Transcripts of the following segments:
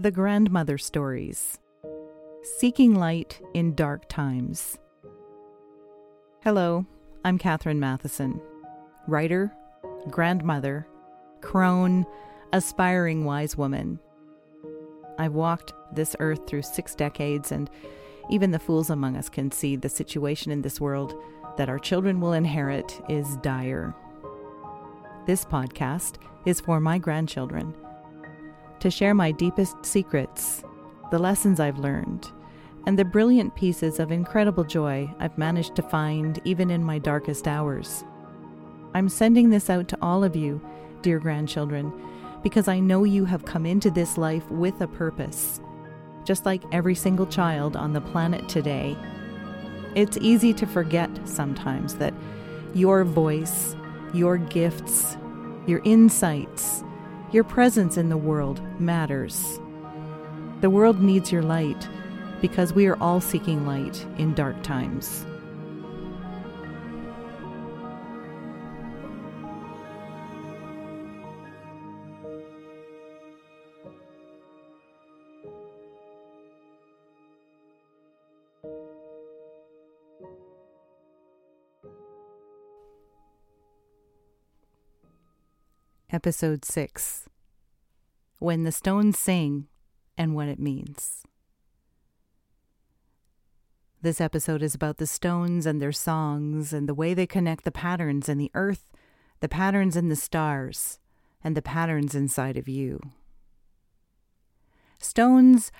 The Grandmother Stories Seeking Light in Dark Times. Hello, I'm Catherine Matheson, writer, grandmother, crone, aspiring wise woman. I've walked this earth through six decades, and even the fools among us can see the situation in this world that our children will inherit is dire. This podcast is for my grandchildren to share my deepest secrets, the lessons I've learned, and the brilliant pieces of incredible joy I've managed to find even in my darkest hours. I'm sending this out to all of you, dear grandchildren, because I know you have come into this life with a purpose, just like every single child on the planet today. It's easy to forget sometimes that your voice, your gifts, your insights, your presence in the world matters. The world needs your light because we are all seeking light in dark times. Episode 6 When the Stones Sing and What It Means. This episode is about the stones and their songs and the way they connect the patterns in the earth, the patterns in the stars, and the patterns inside of you. Stones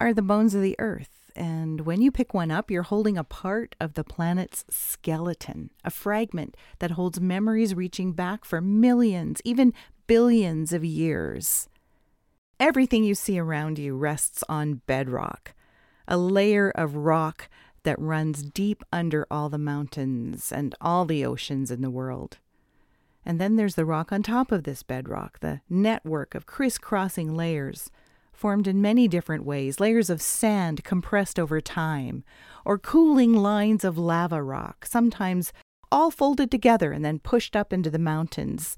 are the bones of the earth and when you pick one up, you're holding a part of the planet's skeleton, a fragment that holds memories reaching back for millions, even billions of years. Everything you see around you rests on bedrock, a layer of rock that runs deep under all the mountains and all the oceans in the world. And then there's the rock on top of this bedrock, the network of crisscrossing layers formed in many different ways layers of sand compressed over time, or cooling lines of lava rock, sometimes all folded together and then pushed up into the mountains,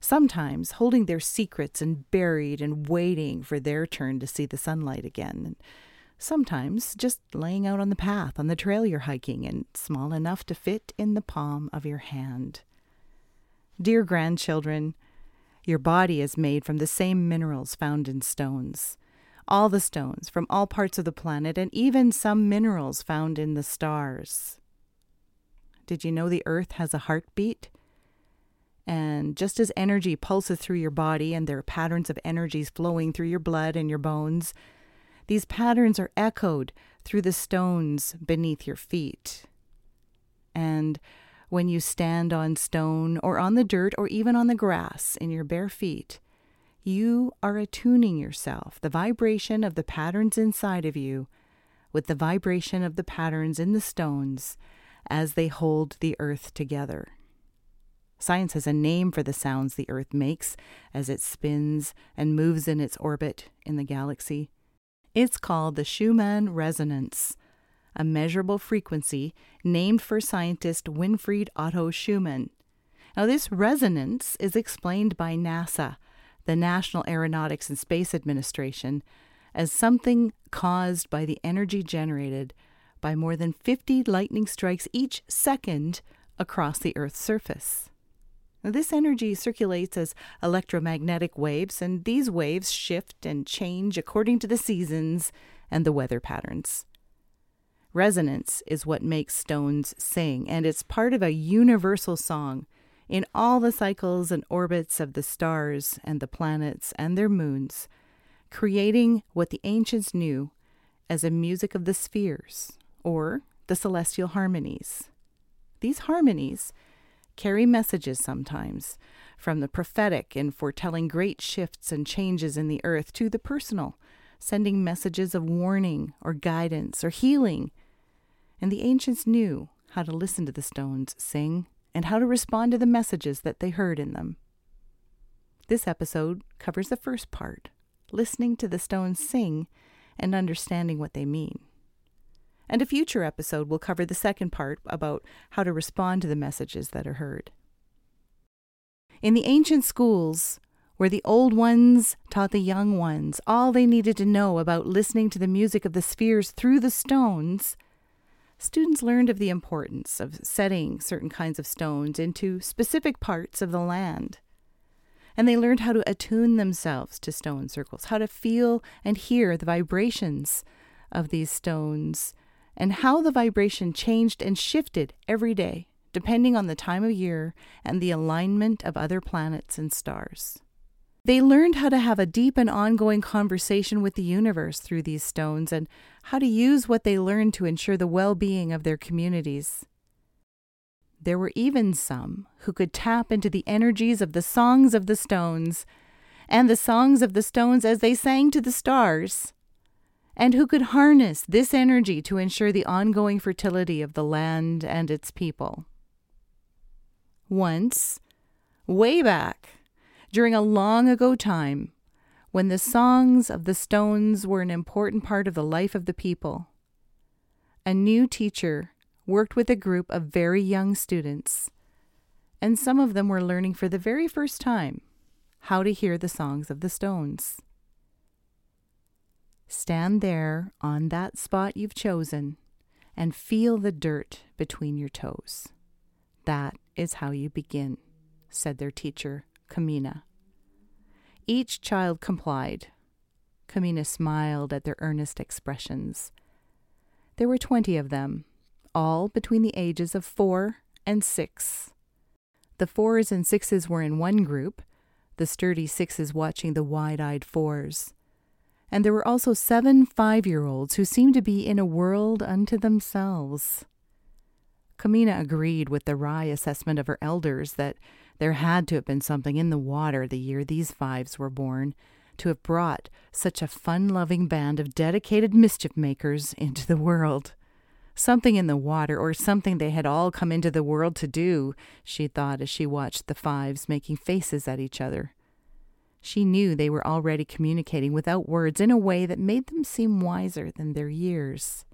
sometimes holding their secrets and buried and waiting for their turn to see the sunlight again. Sometimes just laying out on the path on the trail you're hiking and small enough to fit in the palm of your hand. Dear grandchildren, your body is made from the same minerals found in stones. All the stones from all parts of the planet, and even some minerals found in the stars. Did you know the Earth has a heartbeat? And just as energy pulses through your body and there are patterns of energies flowing through your blood and your bones, these patterns are echoed through the stones beneath your feet. And when you stand on stone or on the dirt or even on the grass in your bare feet, you are attuning yourself, the vibration of the patterns inside of you, with the vibration of the patterns in the stones as they hold the earth together. Science has a name for the sounds the earth makes as it spins and moves in its orbit in the galaxy. It's called the Schumann resonance a measurable frequency named for scientist Winfried Otto Schumann. Now, this resonance is explained by NASA, the National Aeronautics and Space Administration, as something caused by the energy generated by more than 50 lightning strikes each second across the Earth's surface. Now, this energy circulates as electromagnetic waves, and these waves shift and change according to the seasons and the weather patterns. Resonance is what makes stones sing, and it's part of a universal song in all the cycles and orbits of the stars and the planets and their moons, creating what the ancients knew as a music of the spheres or the celestial harmonies. These harmonies carry messages sometimes from the prophetic in foretelling great shifts and changes in the earth to the personal, sending messages of warning or guidance or healing and the ancients knew how to listen to the stones sing and how to respond to the messages that they heard in them. This episode covers the first part listening to the stones sing and understanding what they mean. And a future episode will cover the second part about how to respond to the messages that are heard. In the ancient schools, where the old ones taught the young ones all they needed to know about listening to the music of the spheres through the stones, students learned of the importance of setting certain kinds of stones into specific parts of the land. And they learned how to attune themselves to stone circles, how to feel and hear the vibrations of these stones, and how the vibration changed and shifted every day, depending on the time of year and the alignment of other planets and stars. They learned how to have a deep and ongoing conversation with the universe through these stones and how to use what they learned to ensure the well being of their communities. There were even some who could tap into the energies of the songs of the stones and the songs of the stones as they sang to the stars, and who could harness this energy to ensure the ongoing fertility of the land and its people. Once, way back, during a long ago time when the songs of the stones were an important part of the life of the people. A new teacher worked with a group of very young students, and some of them were learning for the very first time how to hear the songs of the stones. Stand there on that spot you've chosen and feel the dirt between your toes. That is how you begin, said their teacher Kamina. Each child complied. Kamina smiled at their earnest expressions. There were twenty of them, all between the ages of four and six. The fours and sixes were in one group, the sturdy sixes watching the wide eyed fours. And there were also seven five year olds who seemed to be in a world unto themselves. Kamina agreed with the wry assessment of her elders that there had to have been something in the water the year these fives were born to have brought such a fun loving band of dedicated mischief makers into the world. Something in the water, or something they had all come into the world to do, she thought as she watched the fives making faces at each other. She knew they were already communicating without words in a way that made them seem wiser than their years.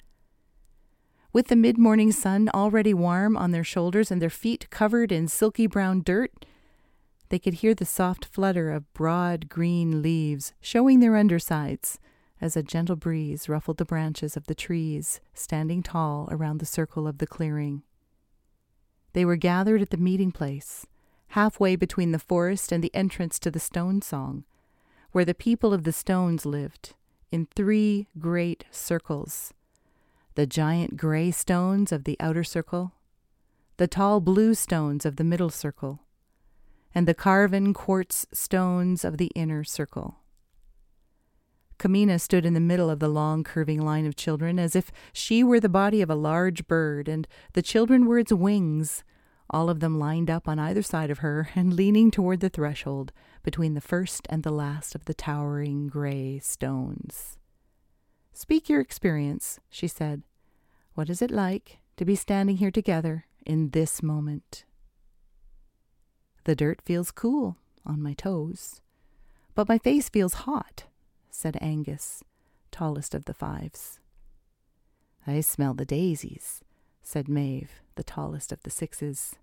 With the mid morning sun already warm on their shoulders and their feet covered in silky brown dirt, they could hear the soft flutter of broad green leaves showing their undersides as a gentle breeze ruffled the branches of the trees standing tall around the circle of the clearing. They were gathered at the meeting place, halfway between the forest and the entrance to the stone song, where the people of the stones lived, in three great circles the giant gray stones of the outer circle, the tall blue stones of the middle circle, and the carven quartz stones of the inner circle. Kamina stood in the middle of the long curving line of children as if she were the body of a large bird and the children were its wings, all of them lined up on either side of her and leaning toward the threshold between the first and the last of the towering gray stones. Speak your experience, she said. What is it like to be standing here together in this moment? The dirt feels cool on my toes, but my face feels hot, said Angus, tallest of the fives. I smell the daisies, said Maeve, the tallest of the sixes.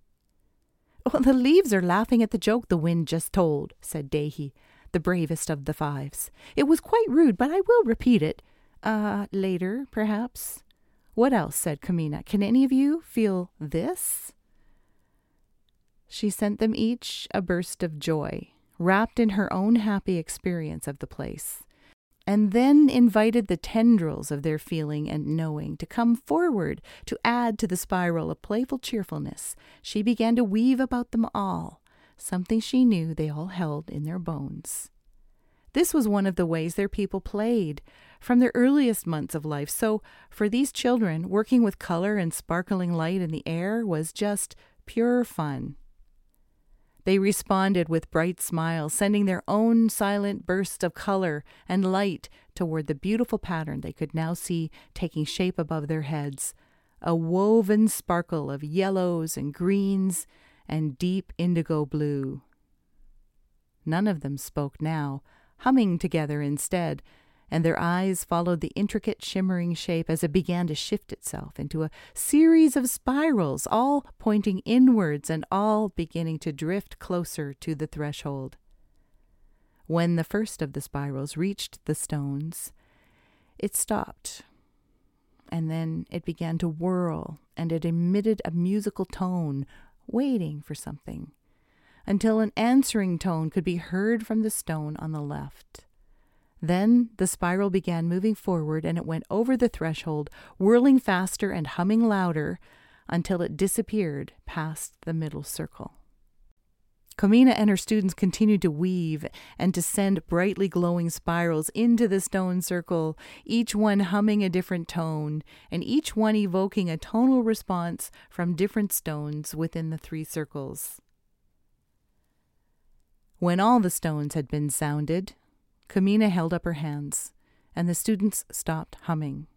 Well, the leaves are laughing at the joke the wind just told, said Dahi, the bravest of the fives. It was quite rude, but I will repeat it. Uh, later, perhaps. What else? said Kamina. Can any of you feel this? She sent them each a burst of joy, wrapped in her own happy experience of the place, and then invited the tendrils of their feeling and knowing to come forward to add to the spiral of playful cheerfulness she began to weave about them all, something she knew they all held in their bones. This was one of the ways their people played from their earliest months of life. So, for these children, working with color and sparkling light in the air was just pure fun. They responded with bright smiles, sending their own silent bursts of color and light toward the beautiful pattern they could now see taking shape above their heads a woven sparkle of yellows and greens and deep indigo blue. None of them spoke now, humming together instead, and their eyes followed the intricate shimmering shape as it began to shift itself into a series of spirals, all pointing inwards and all beginning to drift closer to the threshold. When the first of the spirals reached the stones, it stopped. And then it began to whirl, and it emitted a musical tone, waiting for something, until an answering tone could be heard from the stone on the left. Then the spiral began moving forward, and it went over the threshold, whirling faster and humming louder until it disappeared past the middle circle. Komina and her students continued to weave and to send brightly glowing spirals into the stone circle, each one humming a different tone, and each one evoking a tonal response from different stones within the three circles. When all the stones had been sounded, Komina held up her hands, and the students stopped humming.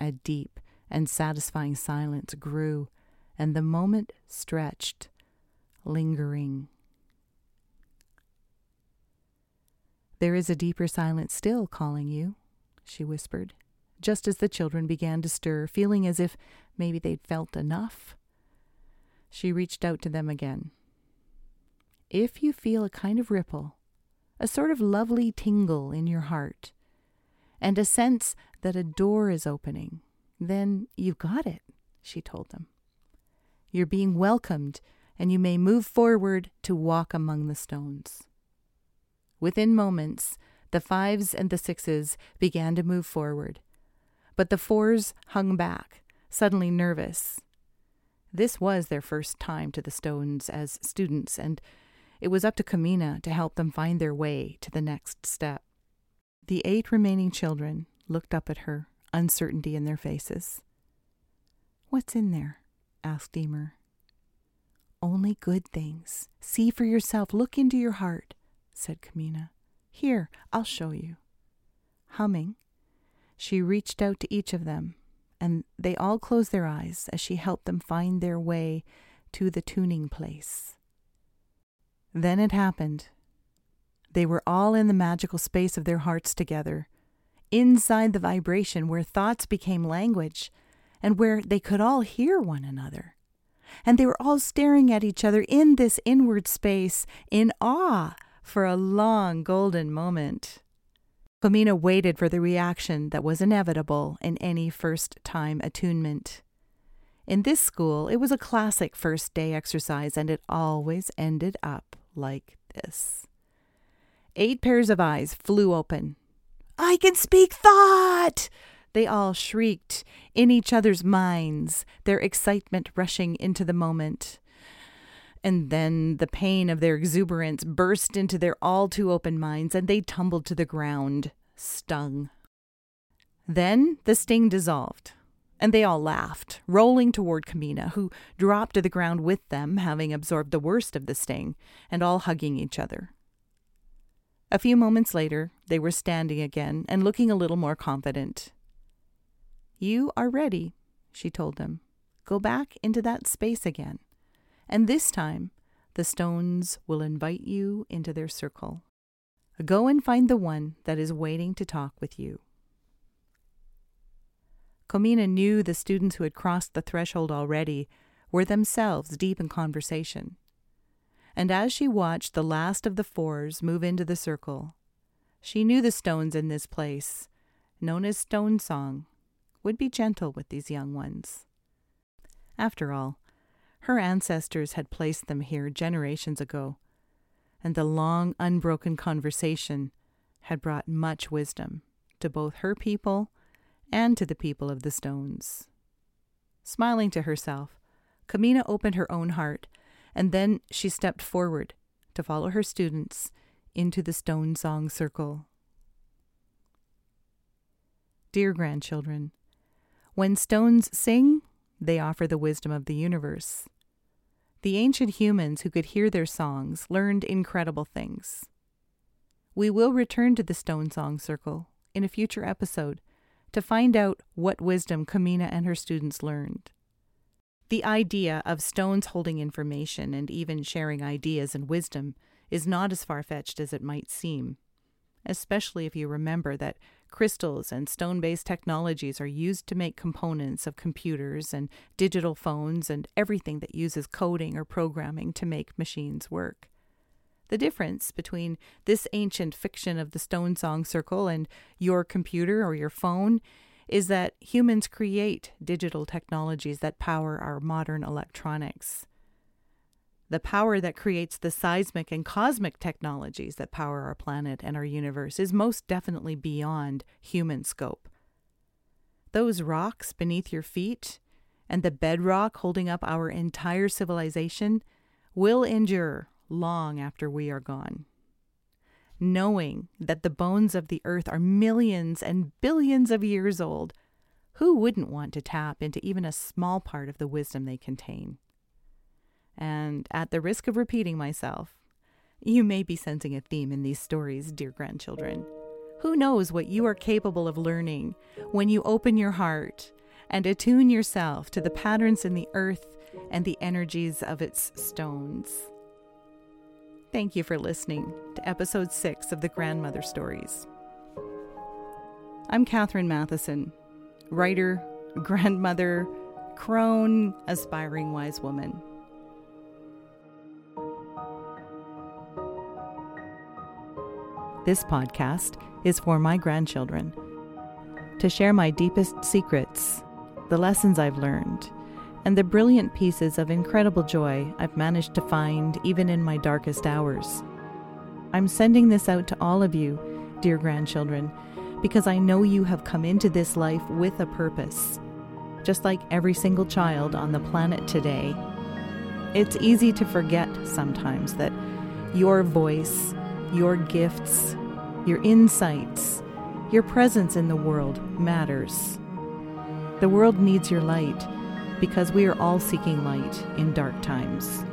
A deep and satisfying silence grew, and the moment stretched lingering. There is a deeper silence still calling you, she whispered, just as the children began to stir, feeling as if maybe they'd felt enough. She reached out to them again. If you feel a kind of ripple, a sort of lovely tingle in your heart, and a sense that a door is opening, then you've got it, she told them. You're being welcomed and you may move forward to walk among the stones. Within moments, the fives and the sixes began to move forward, but the fours hung back, suddenly nervous. This was their first time to the stones as students, and it was up to Komina to help them find their way to the next step. The eight remaining children looked up at her, uncertainty in their faces. What's in there? asked Emer only good things. See for yourself. Look into your heart, said Komina. Here, I'll show you. Humming, she reached out to each of them, and they all closed their eyes as she helped them find their way to the tuning place. Then it happened. They were all in the magical space of their hearts together, inside the vibration where thoughts became language and where they could all hear one another and they were all staring at each other in this inward space in awe for a long golden moment. Komina waited for the reaction that was inevitable in any first time attunement. In this school, it was a classic first day exercise, and it always ended up like this. Eight pairs of eyes flew open. I can speak thought! They all shrieked in each other's minds, their excitement rushing into the moment. And then the pain of their exuberance burst into their all too open minds, and they tumbled to the ground, stung. Then the sting dissolved, and they all laughed, rolling toward Komina, who dropped to the ground with them, having absorbed the worst of the sting, and all hugging each other. A few moments later, they were standing again and looking a little more confident. You are ready, she told them. Go back into that space again. And this time, the stones will invite you into their circle. Go and find the one that is waiting to talk with you. Komina knew the students who had crossed the threshold already were themselves deep in conversation. And as she watched the last of the fours move into the circle, she knew the stones in this place, known as Stone Song, would be gentle with these young ones. After all, her ancestors had placed them here generations ago, and the long, unbroken conversation had brought much wisdom to both her people and to the people of the stones. Smiling to herself, Komina opened her own heart, and then she stepped forward to follow her students into the stone song circle. Dear grandchildren, when stones sing, they offer the wisdom of the universe. The ancient humans who could hear their songs learned incredible things. We will return to the Stone Song Circle in a future episode to find out what wisdom Kamina and her students learned. The idea of stones holding information and even sharing ideas and wisdom is not as far fetched as it might seem, especially if you remember that Crystals and stone based technologies are used to make components of computers and digital phones and everything that uses coding or programming to make machines work. The difference between this ancient fiction of the Stone Song Circle and your computer or your phone is that humans create digital technologies that power our modern electronics. The power that creates the seismic and cosmic technologies that power our planet and our universe is most definitely beyond human scope. Those rocks beneath your feet and the bedrock holding up our entire civilization will endure long after we are gone. Knowing that the bones of the earth are millions and billions of years old, who wouldn't want to tap into even a small part of the wisdom they contain? And at the risk of repeating myself, you may be sensing a theme in these stories, dear grandchildren. Who knows what you are capable of learning when you open your heart and attune yourself to the patterns in the earth and the energies of its stones? Thank you for listening to episode six of the Grandmother Stories. I'm Catherine Matheson, writer, grandmother, crone, aspiring wise woman. This podcast is for my grandchildren to share my deepest secrets, the lessons I've learned, and the brilliant pieces of incredible joy I've managed to find even in my darkest hours. I'm sending this out to all of you, dear grandchildren, because I know you have come into this life with a purpose, just like every single child on the planet today. It's easy to forget sometimes that your voice, your gifts, your insights, your presence in the world matters. The world needs your light because we are all seeking light in dark times.